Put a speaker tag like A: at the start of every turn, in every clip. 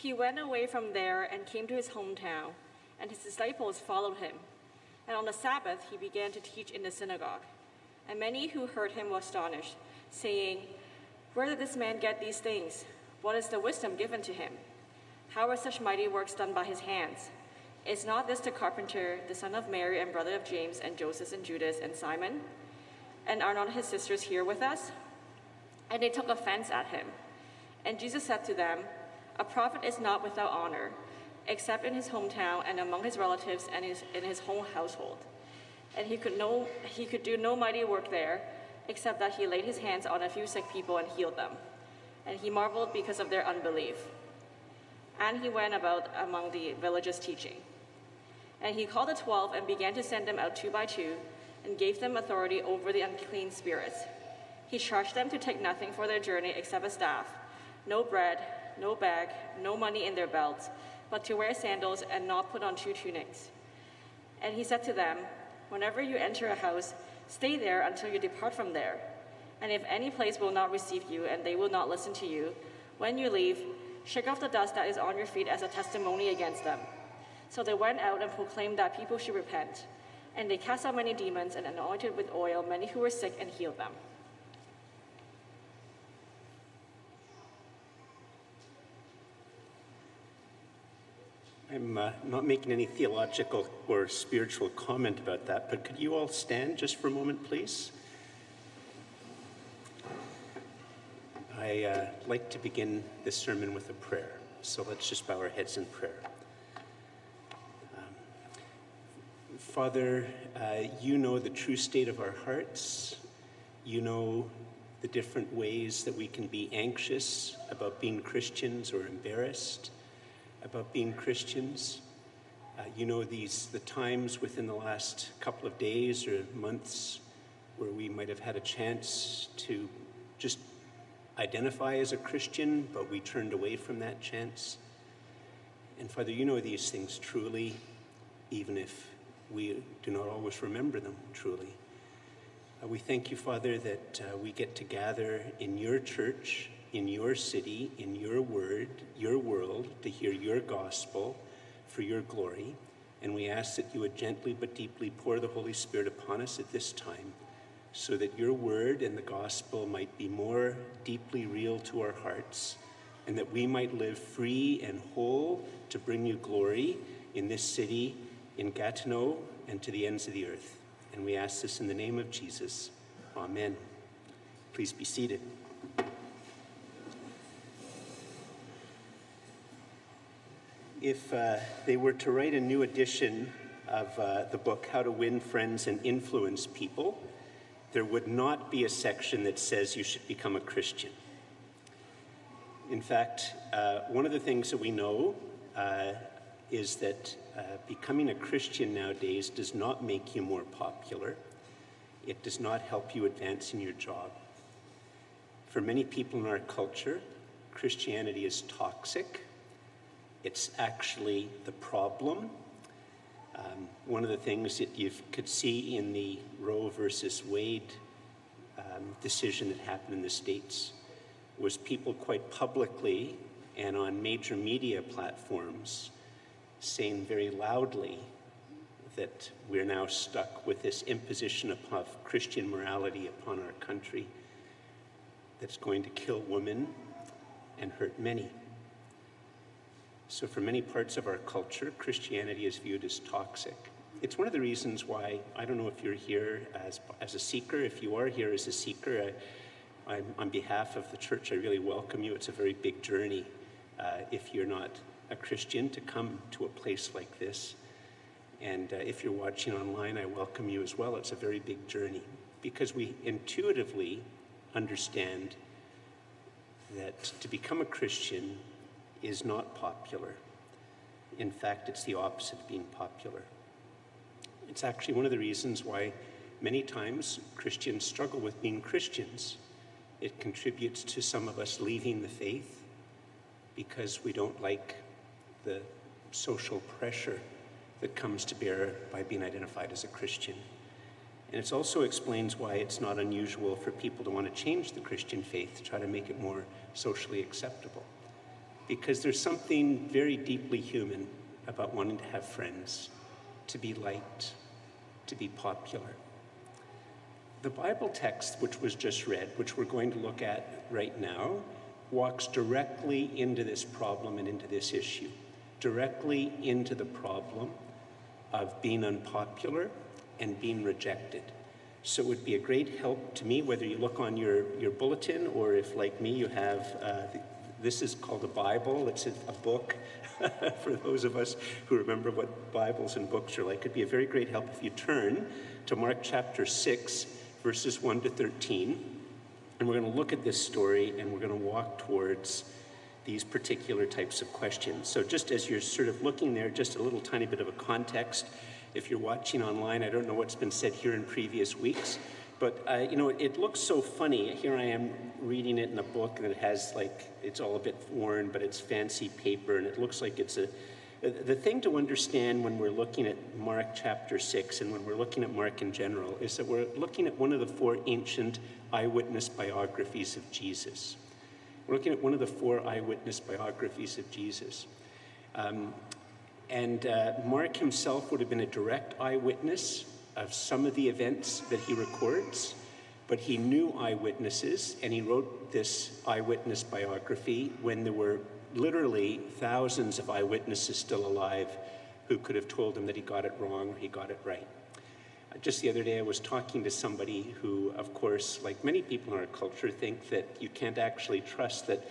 A: He went away from there and came to his hometown, and his disciples followed him. And on the Sabbath, he began to teach in the synagogue. And many who heard him were astonished, saying, Where did this man get these things? What is the wisdom given to him? How are such mighty works done by his hands? Is not this the carpenter, the son of Mary, and brother of James, and Joseph, and Judas, and Simon? And are not his sisters here with us? And they took offense at him. And Jesus said to them, a prophet is not without honor, except in his hometown and among his relatives and his, in his own household. And he could, no, he could do no mighty work there, except that he laid his hands on a few sick people and healed them. And he marveled because of their unbelief. And he went about among the villages teaching. And he called the twelve and began to send them out two by two, and gave them authority over the unclean spirits. He charged them to take nothing for their journey except a staff, no bread, no bag, no money in their belts, but to wear sandals and not put on two tunics. And he said to them, Whenever you enter a house, stay there until you depart from there. And if any place will not receive you and they will not listen to you, when you leave, shake off the dust that is on your feet as a testimony against them. So they went out and proclaimed that people should repent. And they cast out many demons and anointed with oil many who were sick and healed them.
B: I'm uh, not making any theological or spiritual comment about that, but could you all stand just for a moment, please? I uh, like to begin this sermon with a prayer, so let's just bow our heads in prayer. Um, Father, uh, you know the true state of our hearts. You know the different ways that we can be anxious about being Christians or embarrassed about being Christians. Uh, you know these the times within the last couple of days or months where we might have had a chance to just identify as a Christian, but we turned away from that chance. And Father, you know these things truly, even if we do not always remember them truly. Uh, we thank you, Father, that uh, we get to gather in your church in your city, in your word, your world, to hear your gospel for your glory. And we ask that you would gently but deeply pour the Holy Spirit upon us at this time so that your word and the gospel might be more deeply real to our hearts and that we might live free and whole to bring you glory in this city, in Gatineau, and to the ends of the earth. And we ask this in the name of Jesus. Amen. Please be seated. If uh, they were to write a new edition of uh, the book, How to Win Friends and Influence People, there would not be a section that says you should become a Christian. In fact, uh, one of the things that we know uh, is that uh, becoming a Christian nowadays does not make you more popular. It does not help you advance in your job. For many people in our culture, Christianity is toxic it's actually the problem. Um, one of the things that you could see in the Roe versus Wade um, decision that happened in the States was people quite publicly and on major media platforms saying very loudly that we're now stuck with this imposition of Christian morality upon our country that's going to kill women and hurt many. So, for many parts of our culture, Christianity is viewed as toxic. It's one of the reasons why I don't know if you're here as, as a seeker. If you are here as a seeker, I, I'm, on behalf of the church, I really welcome you. It's a very big journey uh, if you're not a Christian to come to a place like this. And uh, if you're watching online, I welcome you as well. It's a very big journey because we intuitively understand that to become a Christian is not popular. In fact, it's the opposite of being popular. It's actually one of the reasons why many times Christians struggle with being Christians. It contributes to some of us leaving the faith because we don't like the social pressure that comes to bear by being identified as a Christian. And it also explains why it's not unusual for people to want to change the Christian faith to try to make it more socially acceptable because there's something very deeply human about wanting to have friends, to be liked, to be popular. The Bible text, which was just read, which we're going to look at right now, walks directly into this problem and into this issue, directly into the problem of being unpopular and being rejected. So it would be a great help to me, whether you look on your, your bulletin or if, like me, you have uh, this is called a Bible. It's a, a book for those of us who remember what Bibles and books are like. It'd be a very great help if you turn to Mark chapter 6, verses 1 to 13. And we're going to look at this story and we're going to walk towards these particular types of questions. So, just as you're sort of looking there, just a little tiny bit of a context. If you're watching online, I don't know what's been said here in previous weeks, but uh, you know, it looks so funny. Here I am reading it in a book, and it has like it's all a bit worn, but it's fancy paper, and it looks like it's a. The thing to understand when we're looking at Mark chapter 6 and when we're looking at Mark in general is that we're looking at one of the four ancient eyewitness biographies of Jesus. We're looking at one of the four eyewitness biographies of Jesus. Um, and uh, Mark himself would have been a direct eyewitness of some of the events that he records, but he knew eyewitnesses, and he wrote this eyewitness biography when there were literally thousands of eyewitnesses still alive who could have told him that he got it wrong or he got it right. Uh, just the other day, I was talking to somebody who, of course, like many people in our culture, think that you can't actually trust that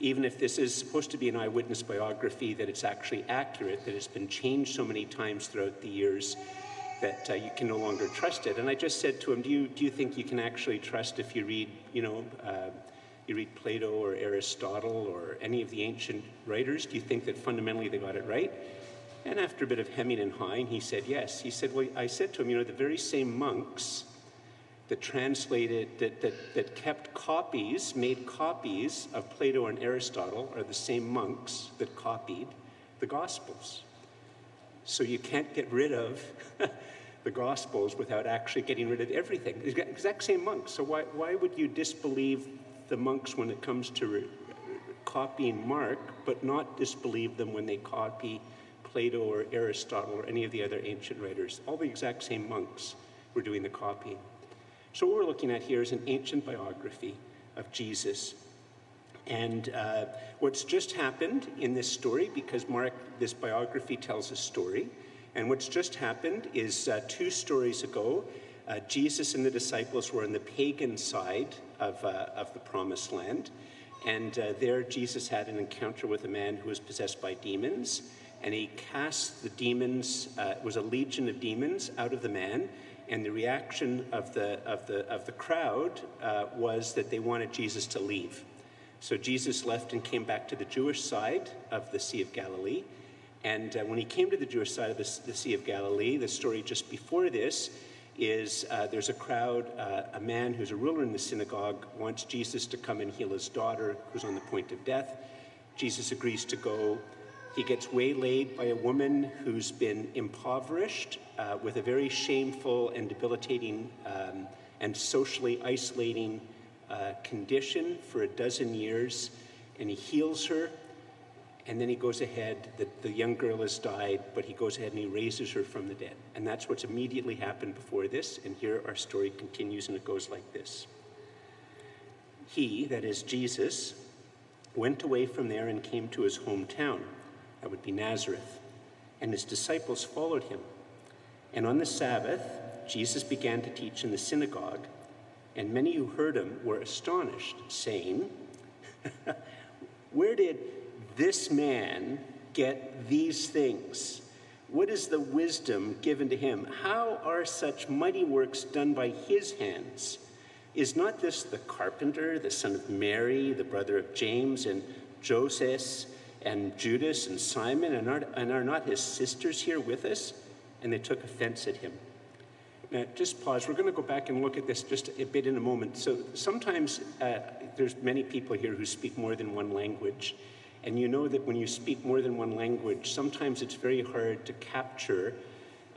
B: even if this is supposed to be an eyewitness biography, that it's actually accurate, that it's been changed so many times throughout the years that uh, you can no longer trust it. And I just said to him, do you, do you think you can actually trust if you read, you know, uh, you read Plato or Aristotle or any of the ancient writers, do you think that fundamentally they got it right? And after a bit of hemming and hawing, he said yes. He said, well, I said to him, you know, the very same monks that translated, that, that, that kept copies, made copies of Plato and Aristotle are the same monks that copied the Gospels. So you can't get rid of the Gospels without actually getting rid of everything. The exact same monks. So why, why would you disbelieve the monks when it comes to re- copying Mark, but not disbelieve them when they copy Plato or Aristotle or any of the other ancient writers? All the exact same monks were doing the copying. So what we're looking at here is an ancient biography of Jesus and uh, what's just happened in this story, because Mark, this biography tells a story, and what's just happened is uh, two stories ago, uh, Jesus and the disciples were on the pagan side of, uh, of the promised land. And uh, there, Jesus had an encounter with a man who was possessed by demons. And he cast the demons, uh, it was a legion of demons, out of the man. And the reaction of the, of the, of the crowd was that they wanted Jesus to leave. So Jesus left and came back to the Jewish side of the Sea of Galilee. And uh, when he came to the Jewish side of the, the, Sea of Galilee, the story just before this is uh, there's a crowd, uh, a man who's a ruler in the synagogue wants Jesus to come and heal his daughter who's on the point of death. Jesus agrees to go. He gets waylaid by a woman who's been impoverished uh, with a very shameful and debilitating um, and socially isolating uh, condition for a dozen years, and he heals her. And then he goes ahead, the, the young girl has died, but he goes ahead and he raises her from the dead. And that's what's immediately happened before this. And here our story continues, and it goes like this He, that is Jesus, went away from there and came to his hometown. That would be Nazareth. And his disciples followed him. And on the Sabbath, Jesus began to teach in the synagogue and many who heard him were astonished, saying, Where did this man get these things? What is the wisdom given to him? How are such mighty works done by his hands? Is not this the carpenter, the son of Mary, the brother of James and Joseph and Judas and Simon? And are, and are not his sisters here with us? And they took offense at him. Now, just pause. We're going to go back and look at this just a bit in a moment. So sometimes uh, there's many people here who speak more than one language. And you know that when you speak more than one language, sometimes it's very hard to capture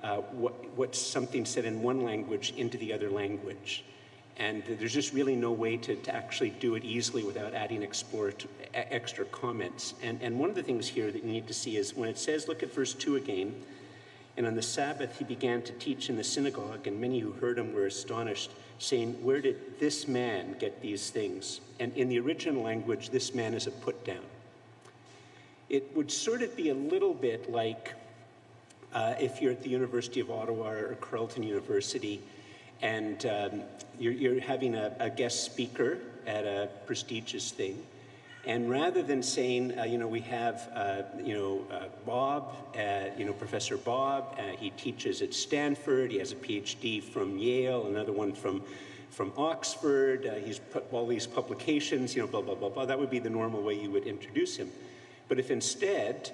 B: uh, what, what's something said in one language into the other language. And there's just really no way to, to actually do it easily without adding exploratory, extra comments. And, and one of the things here that you need to see is when it says, look at verse 2 again, and on the Sabbath he began to teach in the synagogue, and many who heard him were astonished, saying, Where did this man get these things? And in the original language, this man is a put down. It would sort of be a little bit like uh, if you're at the University of Ottawa or Carleton University and um, you're, you're, having a, a, guest speaker at a prestigious thing. And rather than saying, uh, you know, we have, uh, you know, uh, Bob, uh, you know, Professor Bob, uh, he teaches at Stanford, he has a PhD from Yale, another one from, from Oxford, uh, he's put all these publications, you know, blah, blah, blah, blah. That would be the normal way you would introduce him. But if instead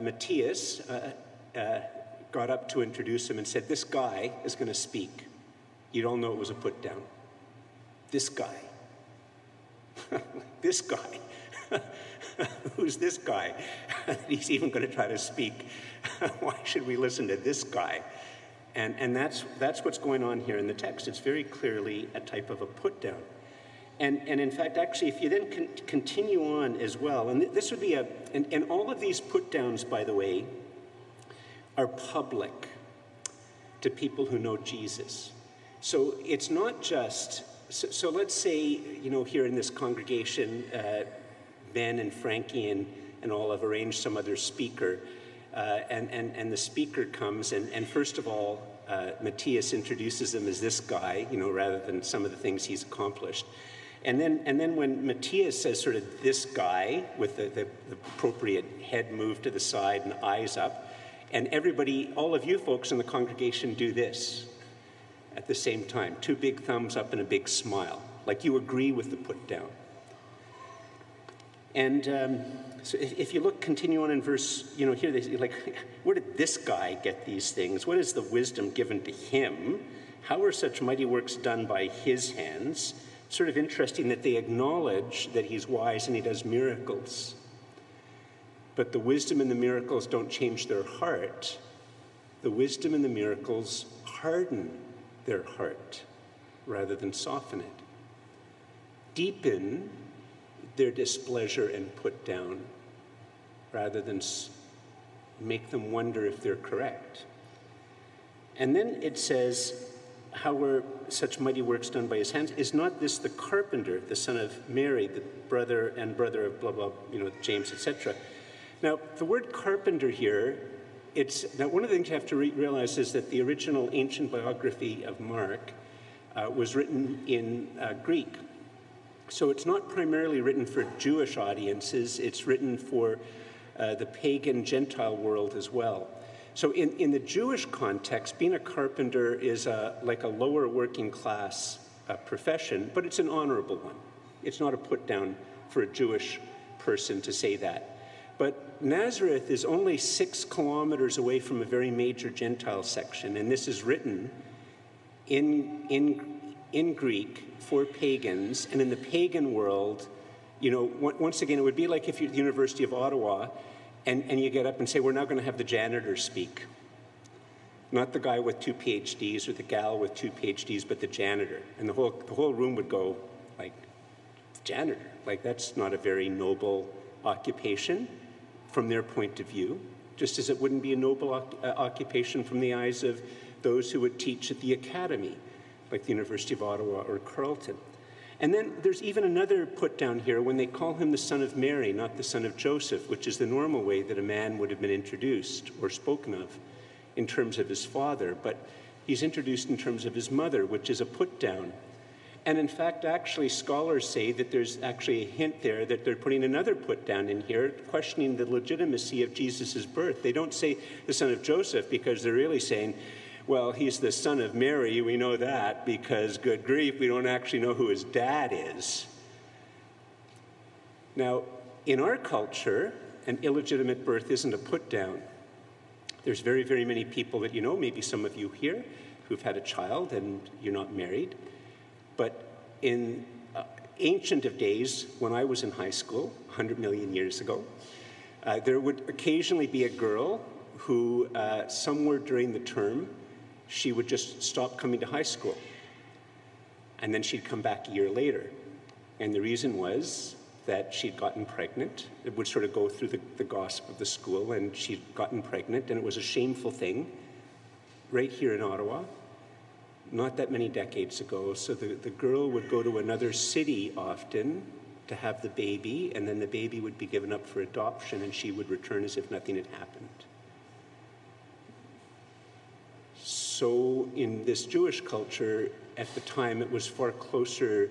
B: Matthias got up to introduce him and said, this guy is going to speak, you'd all know it was a put down. This guy. this guy. Who's this guy? He's even going to try to speak. Why should we listen to this guy? And, and that's, that's what's going on here in the text. It's very clearly a type of a put down. And, and in fact, actually, if you then con- continue on as well, and th- this would be a, and, and all of these put downs, by the way, are public to people who know Jesus. So it's not just, so, so, let's say, you know, here in this congregation, uh, Ben and Frankie and, and all have arranged some other speaker, uh, and, and, and the speaker comes, and, and first of all, uh, Matthias introduces him as this guy, you know, rather than some of the things he's accomplished. And then, and then when Matthias says sort of this guy with the, the, the appropriate head moved to the side and eyes up, and everybody, all of you folks in the congregation do this at the same time two big thumbs up and a big smile, like you agree with the put down. And um, so if, if, you look, continue on in verse, you know, here they say, like, where did this guy get these things? What is the wisdom given to him? How are such mighty works done by his hands? Sort of interesting that they acknowledge that he's wise and he does miracles. But the wisdom and the miracles don't change their heart. The wisdom and the miracles harden their heart rather than soften it. Deepen their displeasure and put down rather than make them wonder if they're correct. And then it says, How were such mighty works done by his hands? Is not this the carpenter, the son of Mary, the brother and brother of blah, blah, you know, James, etc.? Now, the word carpenter here it's now one of the things you have to re- realize is that the original ancient biography of Mark uh, was written in uh, Greek. So it's not primarily written for Jewish audiences, it's written for uh, the pagan Gentile world as well. So, in, in the Jewish context, being a carpenter is a, like a lower working class uh, profession, but it's an honorable one. It's not a put down for a Jewish person to say that. But Nazareth is only six kilometers away from a very major Gentile section, and this is written in, in, in Greek for pagans. And in the pagan world, you know, once again, it would be like if you're at the University of Ottawa and, and you get up and say, We're now going to have the janitor speak. Not the guy with two PhDs or the gal with two PhDs, but the janitor. And the whole, the whole room would go, like, janitor. Like, that's not a very noble occupation from their point of view, just as it wouldn't be a noble uh, occupation from the eyes of those who would teach at the academy, like the University of Ottawa or Carleton. And then there's even another put down here when they call him the son of Mary, not the son of Joseph, which is the normal way that a man would have been introduced or spoken of in terms of his father. But he's introduced in terms of his mother, which is a put down. And in fact, actually, scholars say that there's actually a hint there that they're putting another put down in here, questioning the legitimacy of Jesus' birth. They don't say the son of Joseph because they're really saying, well, he's the son of Mary. We know that because, good grief, we don't actually know who his dad is. Now, in our culture, an illegitimate birth isn't a put down. There's very, very many people that you know, maybe some of you here, who've had a child and you're not married but in uh, ancient of days, when I was in high school, 100 million years ago, uh, there would occasionally be a girl who, uh, somewhere during the term, she would just stop coming to high school. And then she'd come back a year later. And the reason was that she'd gotten pregnant. It would sort of go through the, the gossip of the school, and she'd gotten pregnant, and it was a shameful thing right here in Ottawa, not that many decades ago. So the, the girl would go to another city often to have the baby, and then the baby would be given up for adoption, and she would return as if nothing had happened. So, in this Jewish culture, at the time, it was far closer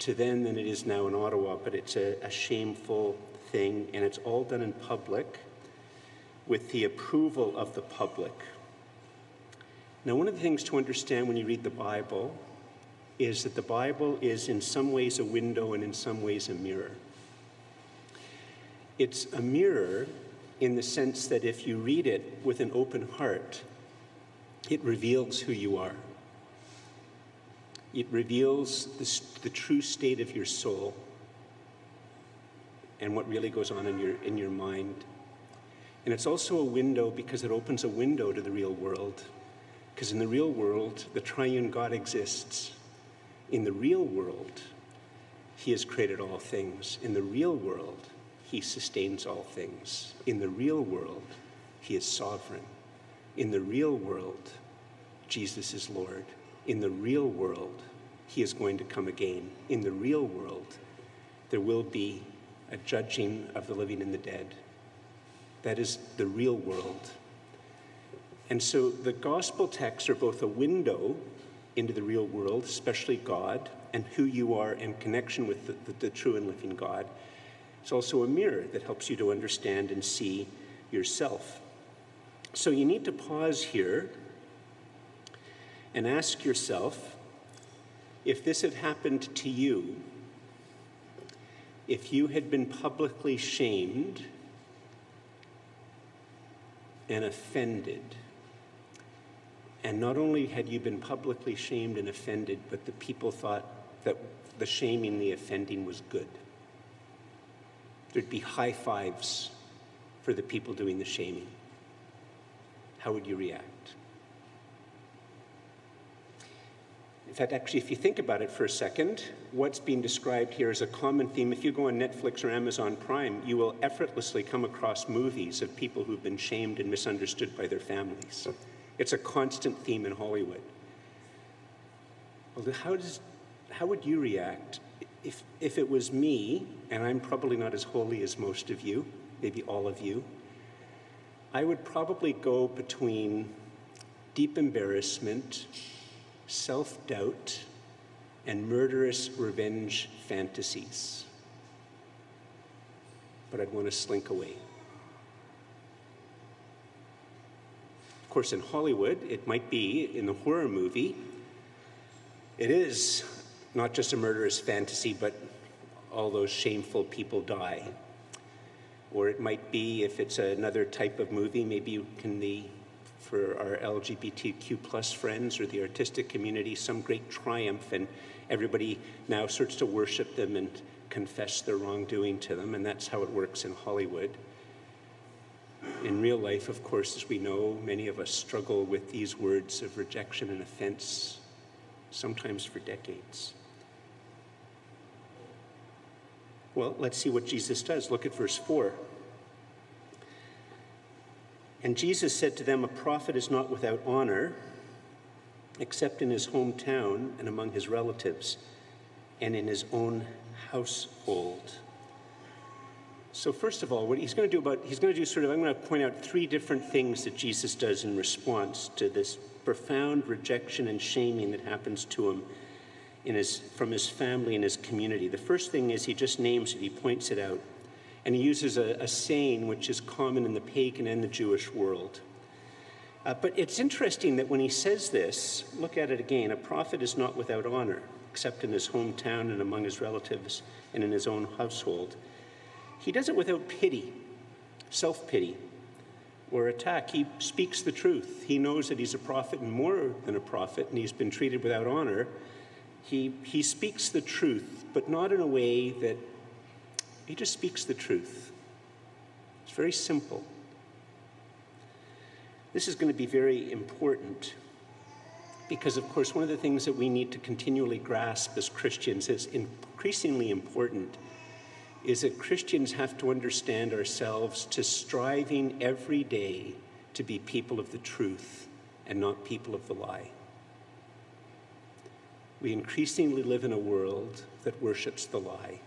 B: to then than it is now in Ottawa, but it's a, a shameful thing, and it's all done in public with the approval of the public. Now, one of the things to understand when you read the Bible is that the Bible is in some ways a window and in some ways a mirror. It's a mirror in the sense that if you read it with an open heart, it reveals who you are. It reveals the, the true state of your soul and what really goes on in your, in your mind. And it's also a window because it opens a window to the real world. Because in the real world, the triune God exists. In the real world, He has created all things. In the real world, He sustains all things. In the real world, He is sovereign. In the real world, Jesus is Lord. In the real world, He is going to come again. In the real world, there will be a judging of the living and the dead. That is the real world. And so the gospel texts are both a window into the real world, especially God, and who you are in connection with the, the, the, true and living God. It's also a mirror that helps you to understand and see yourself. So you need to pause here and ask yourself if this had happened to you, if you had been publicly shamed and offended and not only had you been publicly shamed and offended, but the people thought that the shaming, the offending was good. There'd be high fives for the people doing the shaming. How would you react? In fact, actually, if you think about it for a second, what's being described here is a common theme. If you go on Netflix or Amazon Prime, you will effortlessly come across movies of people who've been shamed and misunderstood by their families. It's a constant theme in Hollywood. Well, how, does, how would you react if, if it was me, and I'm probably not as holy as most of you, maybe all of you? I would probably go between deep embarrassment, self doubt, and murderous revenge fantasies. But I'd want to slink away. Of course, in Hollywood, it might be in the horror movie. It is not just a murderous fantasy, but all those shameful people die. Or it might be, if it's another type of movie, maybe you can be, for our LGBTQ plus friends or the artistic community, some great triumph, and everybody now starts to worship them and confess their wrongdoing to them, and that's how it works in Hollywood. In real life, of course, as we know, many of us struggle with these words of rejection and offense, sometimes for decades. Well, let's see what Jesus does. Look at verse 4. And Jesus said to them, A prophet is not without honor, except in his hometown and among his relatives and in his own household. So first of all, what he's going to do about he's going to do sort of I'm going to point out three different things that Jesus does in response to this profound rejection and shaming that happens to him in his from his family and his community. The first thing is he just names it, he points it out. And he uses a, a saying which is common in the pagan and the Jewish world. Uh, but it's interesting that when he says this, look at it again. A prophet is not without honor, except in his hometown and among his relatives and in his own household. He does it without pity, self pity, or attack. He speaks the truth. He knows that he's a prophet and more than a prophet, and he's been treated without honor. He, he speaks the truth, but not in a way that he just speaks the truth. It's very simple. This is going to be very important Because, of course, one of the things that we need to continually grasp as Christians is increasingly important is that Christians have to understand ourselves to striving every day to be people of the truth and not people of the lie. We increasingly live in a world that worships the lie,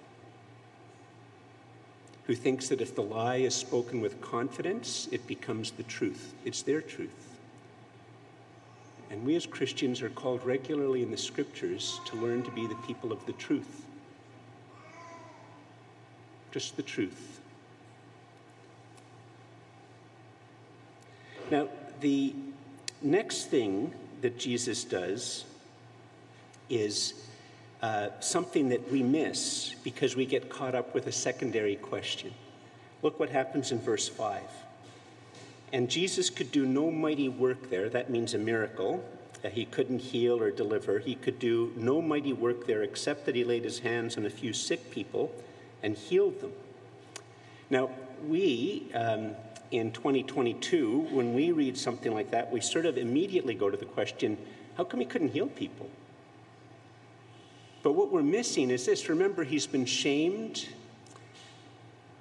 B: who thinks that if the lie is spoken with confidence, it becomes the truth. It's their truth. And we as Christians are called regularly in the scriptures to learn to be the people of the truth. Just the truth. Now, the next thing that Jesus does is uh, something that we miss because we get caught up with a secondary question. Look what happens in verse 5. And Jesus could do no mighty work there. That means a miracle. Uh, he couldn't heal or deliver. He could do no mighty work there except that he laid his hands on a few sick people and healed them. Now, we, um, in 2022, when we read something like that, we sort of immediately go to the question how come he couldn't heal people? But what we're missing is this remember, he's been shamed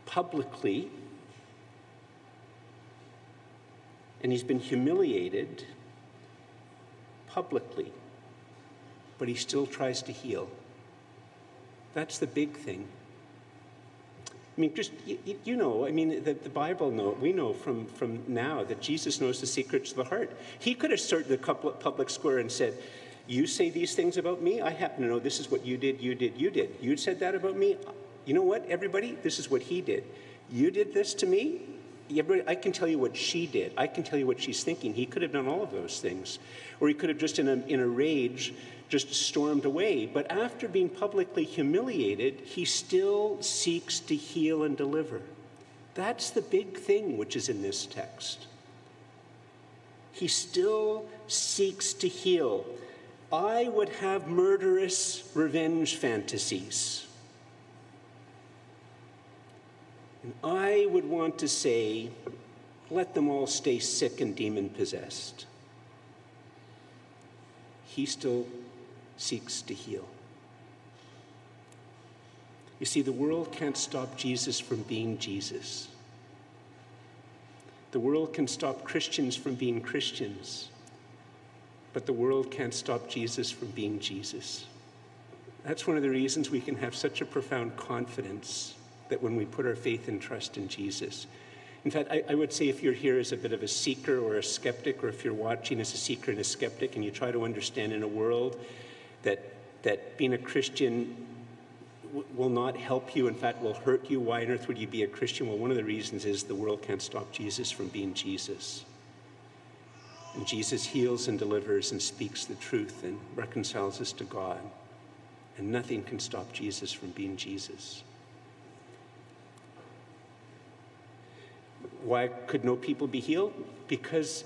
B: publicly, and he's been humiliated publicly, but he still tries to heal. That's the big thing. I mean, just, you, know, I mean, the, the Bible know, we know from, from now that Jesus knows the secrets of the heart. He could have started the public square and said, you say these things about me. I happen to know this is what you did, you did, you did. You said that about me. You know what, everybody? This is what he did. You did this to me. Everybody, I can tell you what she did. I can tell you what she's thinking. He could have done all of those things. Or he could have just, in a, in a rage, just stormed away. But after being publicly humiliated, he still seeks to heal and deliver. That's the big thing which is in this text. He still seeks to heal. I would have murderous revenge fantasies. And I would want to say, let them all stay sick and demon possessed. He still seeks to heal. You see, the world can't stop Jesus from being Jesus. The world can stop Christians from being Christians. But the world can't stop Jesus from being Jesus. That's one of the reasons we can have such a profound confidence that when we put our faith and trust in Jesus. In fact, I, I, would say if you're here as a bit of a seeker or a skeptic, or if you're watching as a seeker and a skeptic, and you try to understand in a world that, that being a Christian w- will not help you, in fact, will hurt you, why on earth would you be a Christian? Well, one of the reasons is the world can't stop Jesus from being Jesus. And Jesus heals and delivers and speaks the truth and reconciles us to God. And nothing can stop Jesus from being Jesus. Why could no people be healed? Because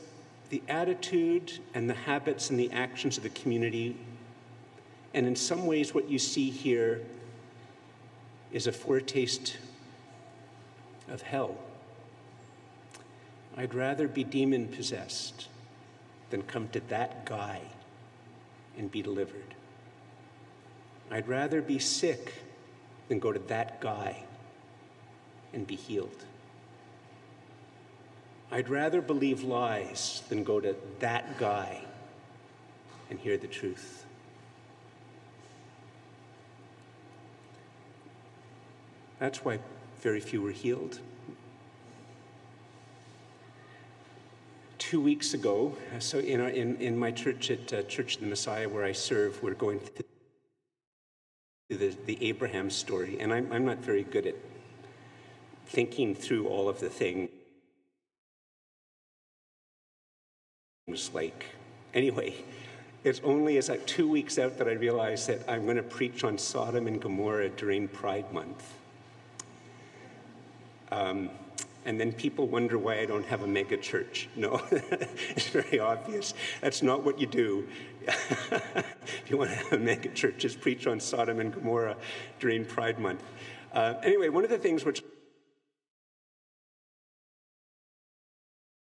B: the attitude and the habits and the actions of the community, and in some ways, what you see here is a foretaste of hell. I'd rather be demon possessed than come to that guy and be delivered. I'd rather be sick than go to that guy and be healed. I'd rather believe lies than go to that guy and hear the truth. That's why very few were healed. Two weeks ago, uh, so in, our, in, in my church at uh, Church of the Messiah, where I serve, we're going through the, the Abraham story, and I'm, I'm not very good at thinking through all of the things. Like, anyway, it's only as like two weeks out that I realized that I'm going to preach on Sodom and Gomorrah during Pride Month. Um, and then people wonder why I don't have a mega church. No, it's very obvious. That's not what you do. if you want to have a mega church, just preach on Sodom and Gomorrah during Pride Month. Uh, anyway, one of the things which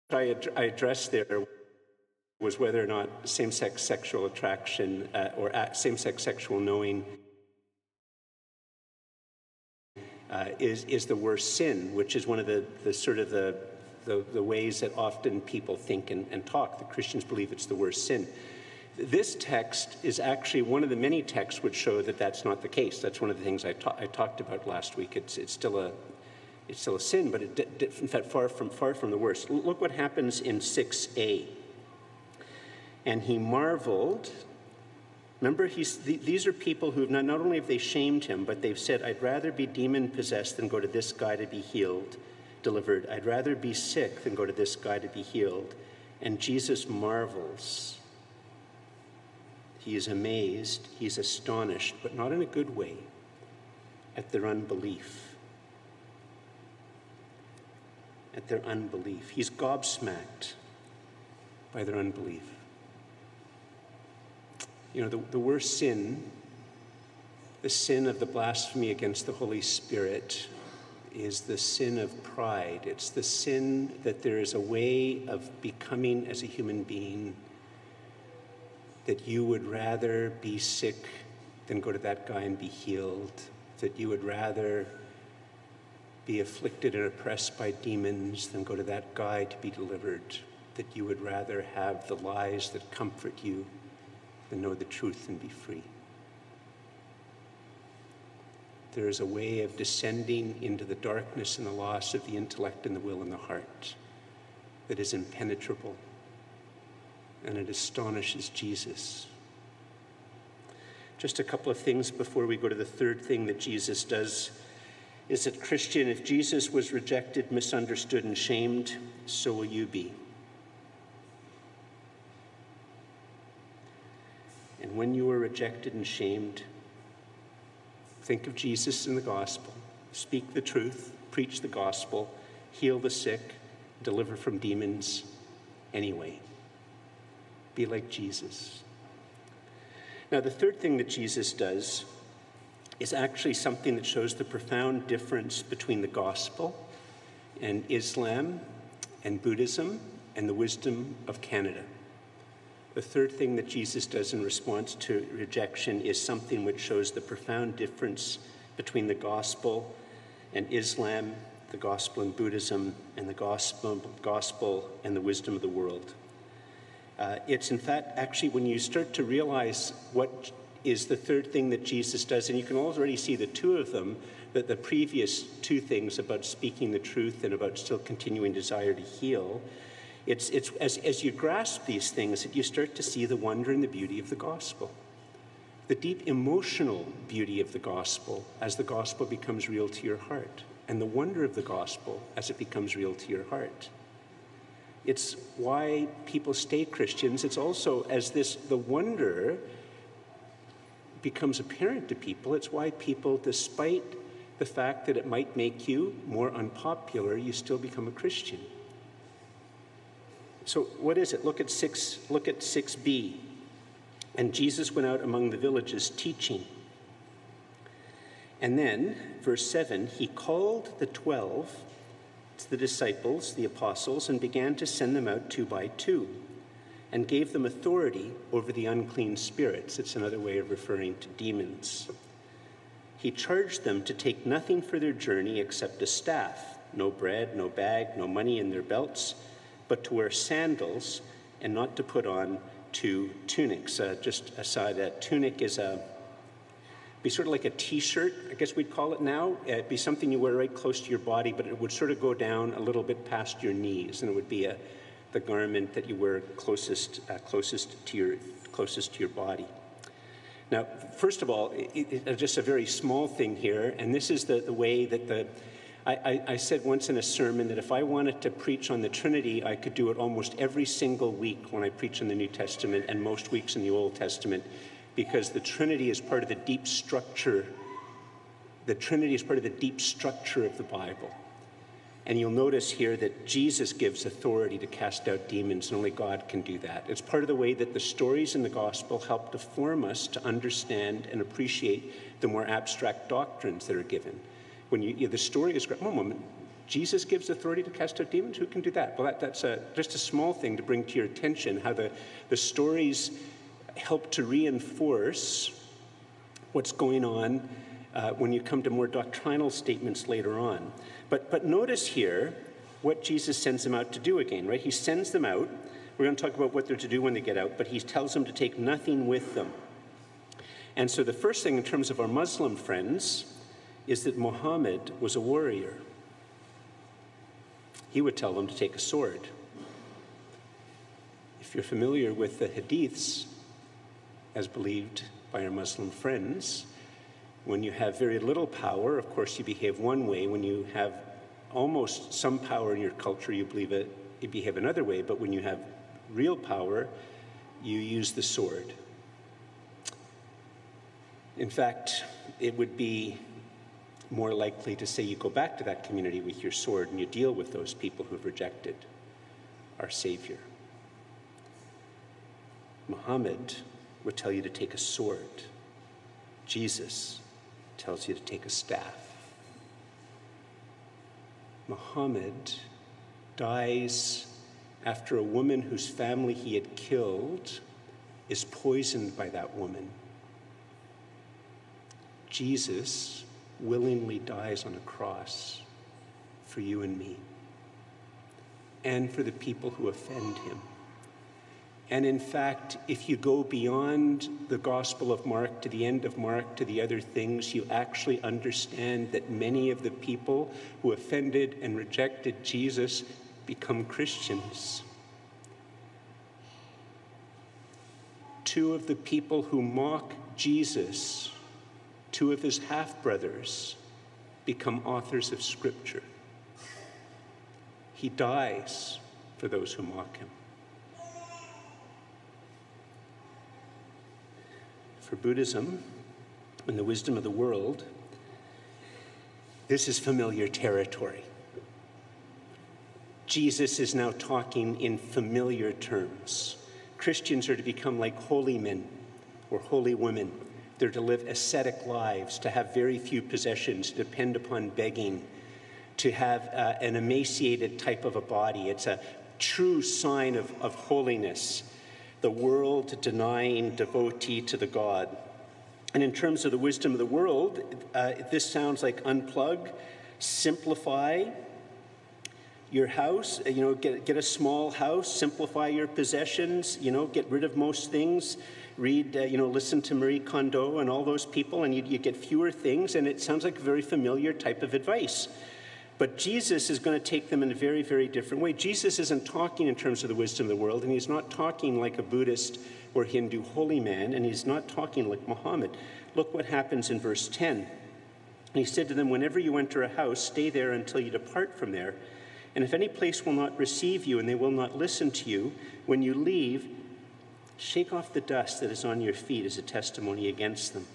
B: I, ad- I addressed there was whether or not same sex sexual attraction uh, or same sex sexual knowing uh, is, is the worst sin, which is one of the, the sort of the, the, the ways that often people think and, and talk. The Christians believe it's the worst sin. This text is actually one of the many texts which show that that's not the case. That's one of the things I, ta- I talked about last week. It's, it's, still, a, it's still a sin, but it, in fact, far from, far from the worst. Look what happens in 6a. And he marveled. Remember, he's, these are people who not, not only have they shamed him, but they've said, I'd rather be demon possessed than go to this guy to be healed, delivered. I'd rather be sick than go to this guy to be healed. And Jesus marvels he is amazed, he's astonished, but not in a good way, at their unbelief. At their unbelief. He's gobsmacked by their unbelief. You know, the, the worst sin, the sin of the blasphemy against the Holy Spirit, is the sin of pride. It's the sin that there is a way of becoming as a human being that you would rather be sick than go to that guy and be healed, that you would rather be afflicted and oppressed by demons than go to that guy to be delivered, that you would rather have the lies that comfort you than know the truth and be free. There is a way of descending into the darkness and the loss of the intellect and the will and the heart that is impenetrable and it astonishes Jesus. Just a couple of things before we go to the third thing that Jesus does is that, Christian, if Jesus was rejected, misunderstood, and shamed, so will you be. When you are rejected and shamed, think of Jesus in the gospel. Speak the truth, preach the gospel, heal the sick, deliver from demons anyway. Be like Jesus. Now, the third thing that Jesus does is actually something that shows the profound difference between the gospel and Islam and Buddhism and the wisdom of Canada. The third thing that Jesus does in response to rejection is something which shows the profound difference between the gospel and Islam, the gospel and Buddhism, and the gospel, gospel and the wisdom of the world. Uh, it's in fact actually when you start to realize what is the third thing that Jesus does, and you can already see the two of them, that the previous two things about speaking the truth and about still continuing desire to heal. It's, it's as, as you grasp these things that you start to see the wonder and the beauty of the gospel. The deep emotional beauty of the gospel as the gospel becomes real to your heart, and the wonder of the gospel as it becomes real to your heart. It's why people stay Christians. It's also as this, the wonder becomes apparent to people, it's why people, despite the fact that it might make you more unpopular, you still become a Christian. So what is it? Look at 6 look at 6b. And Jesus went out among the villages teaching. And then verse 7, he called the 12 to the disciples, the apostles, and began to send them out two by two, and gave them authority over the unclean spirits. It's another way of referring to demons. He charged them to take nothing for their journey except a staff, no bread, no bag, no money in their belts, but to wear sandals and not to put on two tunics. Uh, just aside, a tunic is a be sort of like a t-shirt, I guess we'd call it now. It'd be something you wear right close to your body, but it would sort of go down a little bit past your knees, and it would be a, the garment that you wear closest, uh, closest, to your, closest to your body. Now, first of all, it, it, just a very small thing here, and this is the, the way that the I, I, I, said once in a sermon that if I wanted to preach on the Trinity, I could do it almost every single week when I preach in the New Testament and most weeks in the Old Testament because the Trinity is part of the deep structure. The Trinity is part of the deep structure of the Bible. And you'll notice here that Jesus gives authority to cast out demons, and only God can do that. It's part of the way that the stories in the gospel help to form us to understand and appreciate the more abstract doctrines that are given. When you, the story is, great. one moment, Jesus gives authority to cast out demons. Who can do that? Well, that, that's a, just a small thing to bring to your attention how the, the stories help to reinforce what's going on uh, when you come to more doctrinal statements later on. But, but notice here what Jesus sends them out to do again, right? He sends them out. We're going to talk about what they're to do when they get out, but he tells them to take nothing with them. And so the first thing in terms of our Muslim friends is that Muhammad was a warrior. He would tell them to take a sword. If you're familiar with the hadiths, as believed by our Muslim friends, when you have very little power, of course, you behave one way. When you have almost some power in your culture, you believe it, you behave another way. But when you have real power, you use the sword. In fact, it would be more likely to say you go back to that community with your sword and you deal with those people who've rejected our Savior. Muhammad would tell you to take a sword. Jesus tells you to take a staff. Muhammad dies after a woman whose family he had killed is poisoned by that woman. Jesus willingly dies on a cross for you and me and for the people who offend him. And in fact, if you go beyond the Gospel of Mark to the end of Mark to the other things, you actually understand that many of the people who offended and rejected Jesus become Christians. Two of the people who mock Jesus, two of his half brothers, become authors of Scripture. He dies for those who mock him. for Buddhism and the wisdom of the world, this is familiar territory. Jesus is now talking in familiar terms. Christians are to become like holy men or holy women. They're to live ascetic lives, to have very few possessions, depend upon begging, to have uh, an emaciated type of a body. It's a true sign of, of holiness the world denying devotee to the God. And in terms of the wisdom of the world, uh, this sounds like unplug, simplify your house, uh, you know, get, get a small house, simplify your possessions, you know, get rid of most things, read, uh, you know, listen to Marie Kondo and all those people, and you, you get fewer things, and it sounds like a very familiar type of advice. But Jesus is going to take them in a very, very different way. Jesus isn't talking in terms of the wisdom of the world, and he's not talking like a Buddhist or Hindu holy man, and he's not talking like Muhammad. Look what happens in verse 10. And he said to them, Whenever you enter a house, stay there until you depart from there. And if any place will not receive you and they will not listen to you, when you leave, shake off the dust that is on your feet as a testimony against them.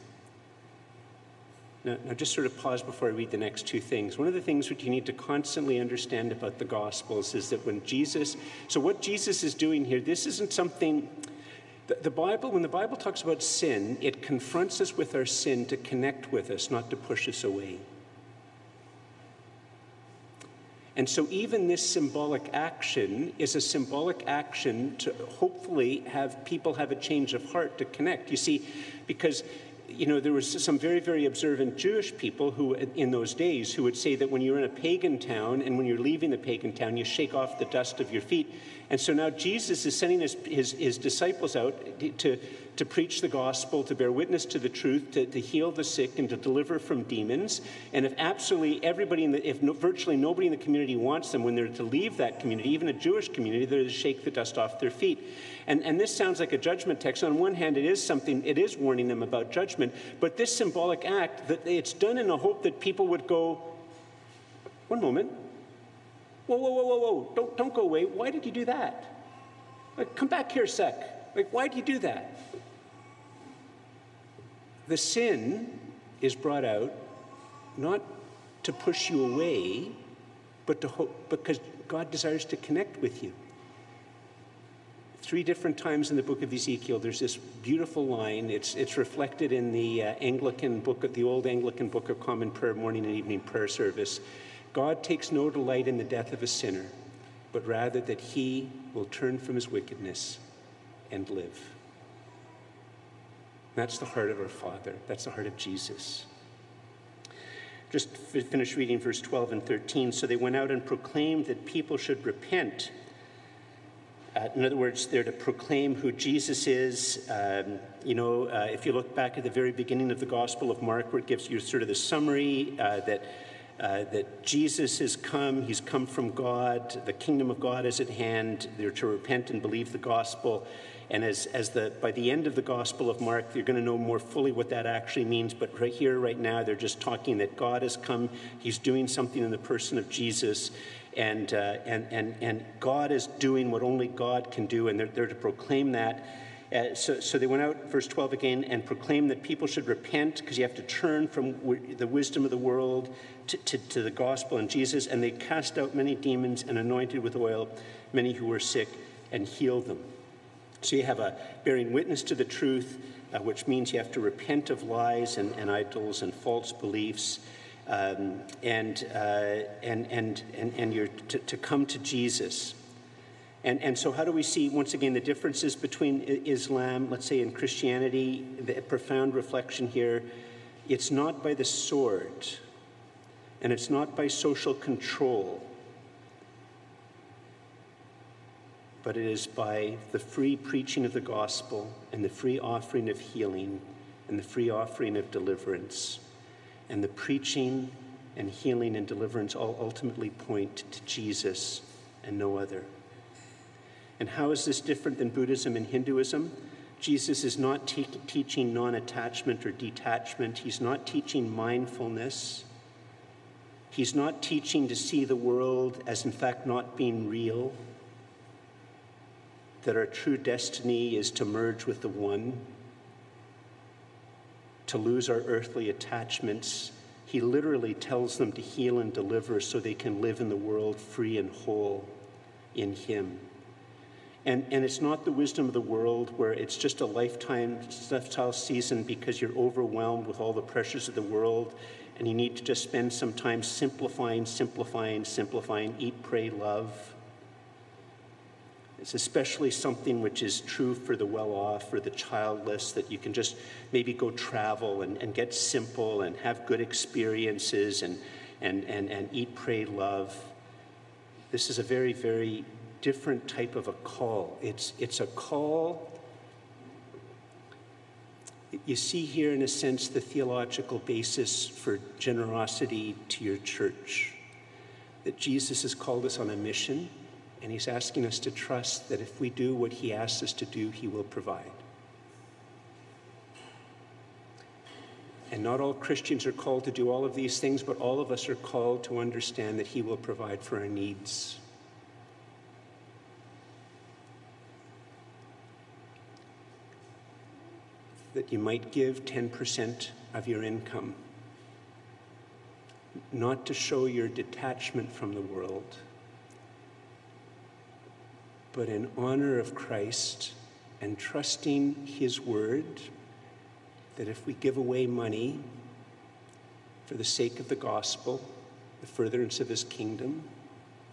B: Now, now, just sort of pause before I read the next two things. One of the things which you need to constantly understand about the Gospels is that when Jesus, so what Jesus is doing here, this isn't something, the, the Bible, when the Bible talks about sin, it confronts us with our sin to connect with us, not to push us away. And so, even this symbolic action is a symbolic action to hopefully have people have a change of heart to connect. You see, because you know, there was some very, very observant Jewish people who, in those days, who would say that when you're in a pagan town and when you're leaving the pagan town, you shake off the dust of your feet. And so now Jesus is sending his, his, his disciples out to, to preach the gospel, to bear witness to the truth, to, to heal the sick, and to deliver from demons. And if absolutely everybody, in the, if no, virtually nobody in the community wants them, when they're to leave that community, even a Jewish community, they're to shake the dust off their feet. And, and this sounds like a judgment text. On one hand, it is something, it is warning them about judgment, but this symbolic act, that it's done in the hope that people would go, one moment, whoa, whoa, whoa, whoa, whoa, don't, don't go away. Why did you do that? Like, come back here a sec. Like, why did you do that? The sin is brought out not to push you away, but to hope, because God desires to connect with you. Three different times in the book of Ezekiel, there's this beautiful line. It's, it's reflected in the uh, Anglican book, of the old Anglican Book of Common Prayer, morning and evening prayer service. God takes no delight in the death of a sinner, but rather that he will turn from his wickedness and live. That's the heart of our Father. That's the heart of Jesus. Just finish reading verse 12 and 13. So they went out and proclaimed that people should repent. Uh, in other words, they're to proclaim who Jesus is. Um, you know, uh, if you look back at the very beginning of the Gospel of Mark, where it gives you sort of the summary uh, that uh, that Jesus has come, he's come from God, the kingdom of God is at hand, they're to repent and believe the gospel. And as, as the, by the end of the Gospel of Mark, you're going to know more fully what that actually means. But right here, right now, they're just talking that God has come, he's doing something in the person of Jesus. And, uh, and, and, and God is doing what only God can do, and they're, they're to proclaim that. Uh, so, so they went out, verse 12 again, and proclaimed that people should repent because you have to turn from w- the wisdom of the world to, to, to the gospel and Jesus. And they cast out many demons and anointed with oil many who were sick and healed them. So you have a bearing witness to the truth, uh, which means you have to repent of lies and, and idols and false beliefs. Um, and, uh, and, and, and, and you're to, to come to Jesus. And, and so, how do we see, once again, the differences between Islam, let's say, and Christianity? The profound reflection here it's not by the sword, and it's not by social control, but it is by the free preaching of the gospel and the free offering of healing and the free offering of deliverance. And the preaching and healing and deliverance all ultimately point to Jesus and no other. And how is this different than Buddhism and Hinduism? Jesus is not te- teaching non attachment or detachment. He's not teaching mindfulness. He's not teaching to see the world as, in fact, not being real. That our true destiny is to merge with the One, to lose our earthly attachments. He literally tells them to heal and deliver so they can live in the world free and whole in Him. And, and it's not the wisdom of the world where it's just a lifetime lifestyle season because you're overwhelmed with all the pressures of the world and you need to just spend some time simplifying, simplifying, simplifying, eat, pray, love. It's especially something which is true for the well off or the childless that you can just maybe go travel and, and get simple and have good experiences and, and, and, and eat, pray, love. This is a very, very different type of a call. It's, it's a call. You see here, in a sense, the theological basis for generosity to your church. That Jesus has called us on a mission, and he's asking us to trust that if we do what he asks us to do, he will provide. And not all Christians are called to do all of these things, but all of us are called to understand that He will provide for our needs. You might give 10% of your income, not to show your detachment from the world, but in honor of Christ and trusting His word that if we give away money for the sake of the gospel, the furtherance of His kingdom,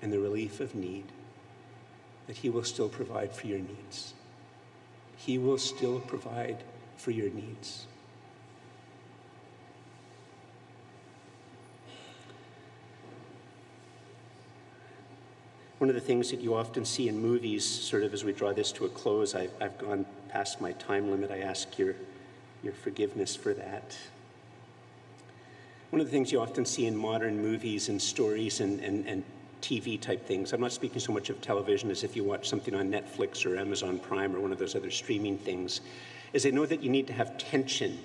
B: and the relief of need, that He will still provide for your needs. He will still provide for your needs. One of the things that you often see in movies, sort of as we draw this to a close, I've, I've gone past my time limit. I ask your, your forgiveness for that. One of the things you often see in modern movies and stories and, and, and TV type things, I'm not speaking so much of television as if you watch something on Netflix or Amazon Prime or one of those other streaming things, is they know that you need to have tension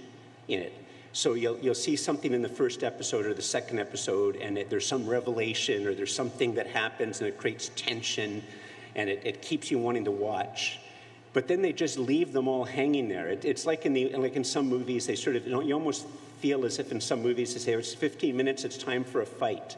B: in it. So you'll, you'll see something in the first episode or the second episode, and it, there's some revelation or there's something that happens and it creates tension and it, it keeps you wanting to watch. But then they just leave them all hanging there. It, it's like in, the, like in some movies, they sort of, you, know, you almost feel as if in some movies they say, oh, it's 15 minutes, it's time for a fight.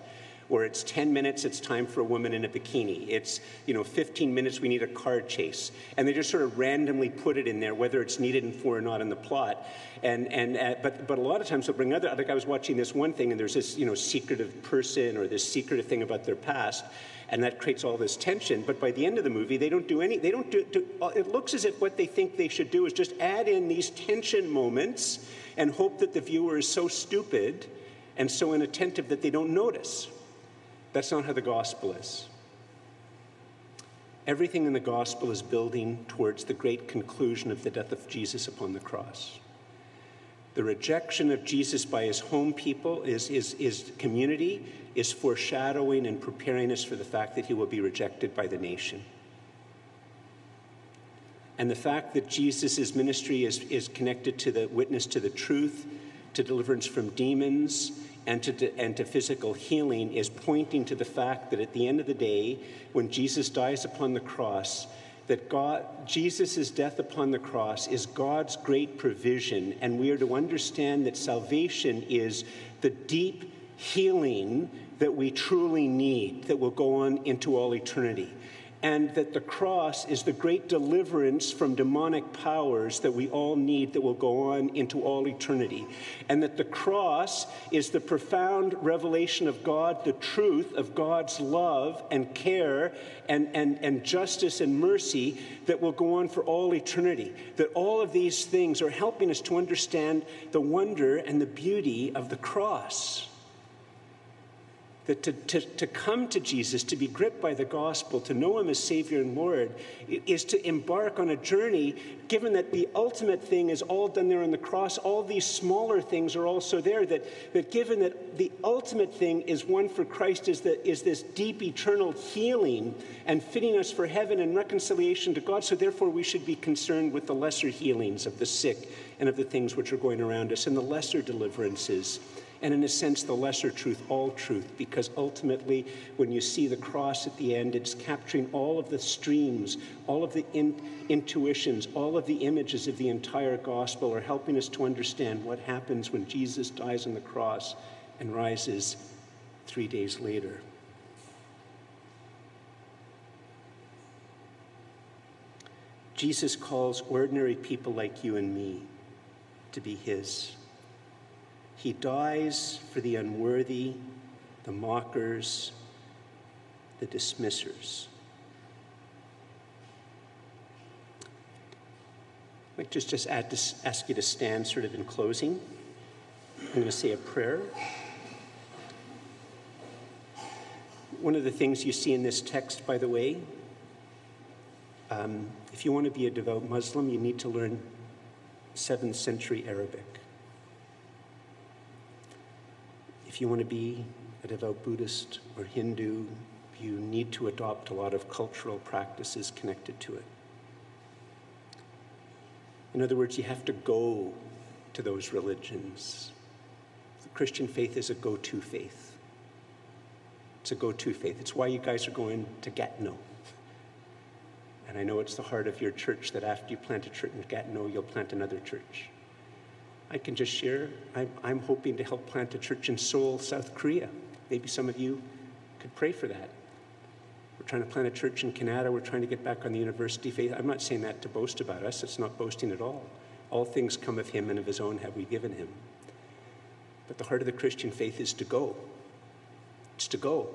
B: Or it's 10 minutes, it's time for a woman in a bikini. It's, you know, 15 minutes, we need a car chase. And they just sort of randomly put it in there, whether it's needed for or not in the plot. And, and, uh, but, but a lot of times they'll bring other, like I was watching this one thing and there's this, you know, secretive person or this secretive thing about their past and that creates all this tension. But by the end of the movie, they don't do any, they don't do, do, it looks as if what they think they should do is just add in these tension moments and hope that the viewer is so stupid and so inattentive that they don't notice. That's not how the gospel is. Everything in the gospel is building towards the great conclusion of the death of Jesus upon the cross. The rejection of Jesus by his home people, his, his, his community, is foreshadowing and preparing us for the fact that he will be rejected by the nation. And the fact that Jesus' ministry is, is connected to the witness to the truth, to deliverance from demons, and to, and to physical healing is pointing to the fact that at the end of the day, when Jesus dies upon the cross, that God, Jesus' death upon the cross is God's great provision, and we are to understand that salvation is the deep healing that we truly need that will go on into all eternity and that the cross is the great deliverance from demonic powers that we all need that will go on into all eternity. And that the cross is the profound revelation of God, the truth of God's love and care and, and, and justice and mercy that will go on for all eternity. That all of these things are helping us to understand the wonder and the beauty of the cross that to, to, to come to Jesus, to be gripped by the gospel, to know him as Savior and Lord, is to embark on a journey, given that the ultimate thing is all done there on the cross, all these smaller things are also there. That, that given that the ultimate thing is one for Christ, is, that, is this deep eternal healing and fitting us for heaven and reconciliation to God. So therefore, we should be concerned with the lesser healings of the sick and of the things which are going around us and the lesser deliverances and in a sense, the lesser truth, all truth, because ultimately, when you see the cross at the end, it's capturing all of the streams, all of the in- intuitions, all of the images of the entire gospel are helping us to understand what happens when Jesus dies on the cross and rises three days later. Jesus calls ordinary people like you and me to be his. He dies for the unworthy, the mockers, the dismissers. I'd like to just add ask you to stand sort of in closing. I'm going to say a prayer. One of the things you see in this text, by the way, um, if you want to be a devout Muslim, you need to learn 7th century Arabic. If you want to be a devout Buddhist or Hindu, you need to adopt a lot of cultural practices connected to it. In other words, you have to go to those religions. The Christian faith is a go to faith. It's a go to faith. It's why you guys are going to Gatineau. And I know it's the heart of your church that after you plant a church in Gatineau, you'll plant another church. I can just share. I'm, I'm hoping to help plant a church in Seoul, South Korea. Maybe some of you could pray for that. We're trying to plant a church in Canada. We're trying to get back on the university faith. I'm not saying that to boast about us. It's not boasting at all. All things come of him, and of his own have we given him. But the heart of the Christian faith is to go. It's to go.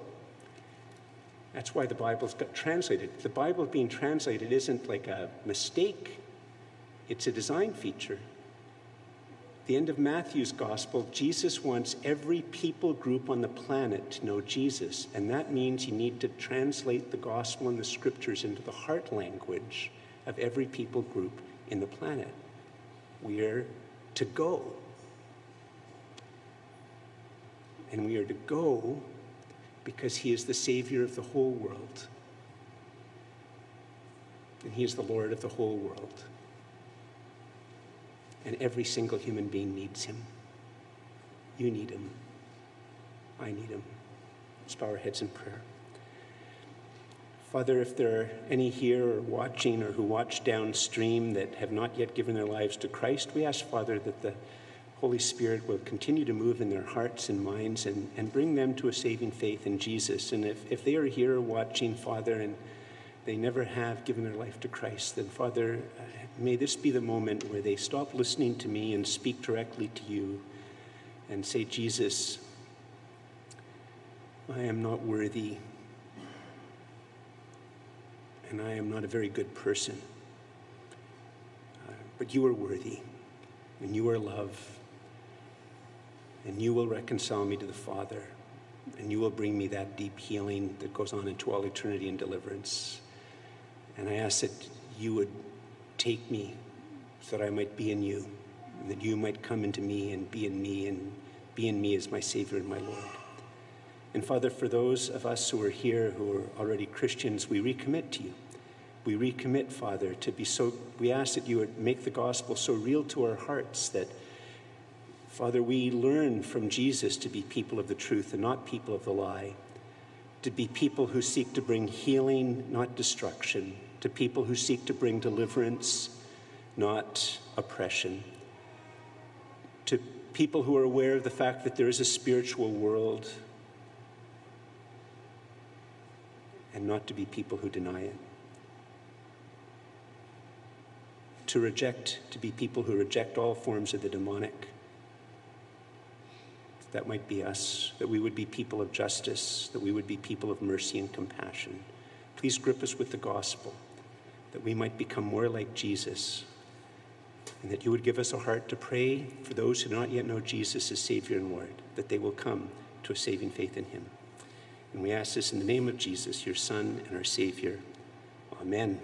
B: That's why the Bible's got translated. The Bible being translated isn't like a mistake, it's a design feature the end of Matthew's gospel, Jesus wants every people group on the planet to know Jesus. And that means you need to translate the gospel and the scriptures into the heart language of every people group in the planet. We are to go. And we are to go because he is the Savior of the whole world. And he is the Lord of the whole world and every single human being needs him. You need him. I need him. Let's bow our heads in prayer. Father, if there are any here or watching or who watch downstream that have not yet given their lives to Christ, we ask, Father, that the Holy Spirit will continue to move in their hearts and minds and, and bring them to a saving faith in Jesus. And if, if they are here watching, Father, and they never have given their life to Christ, then, Father, uh, may this be the moment where they stop listening to me and speak directly to you and say, Jesus, I am not worthy, and I am not a very good person, uh, but you are worthy, and you are love and you will reconcile me to the Father, and you will bring me that deep healing that goes on into all eternity and deliverance. And I ask that you would take me so that I might be in you, that you might come into me and be in me, and be in me as my Savior and my Lord. And Father, for those of us who are here who are already Christians, we recommit to you. We recommit, Father, to be so, we ask that you would make the gospel so real to our hearts that Father, we learn from Jesus to be people of the truth and not people of the lie, to be people who seek to bring healing, not destruction, to people who seek to bring deliverance, not oppression, to people who are aware of the fact that there is a spiritual world, and not to be people who deny it. To reject, to be people who reject all forms of the demonic that might be us, that we would be people of justice, that we would be people of mercy and compassion. Please grip us with the gospel, that we might become more like Jesus, and that you would give us a heart to pray for those who do not yet know Jesus as Savior and Lord, that they will come to a saving faith in Him. And we ask this in the name of Jesus, your Son and our Savior. Amen.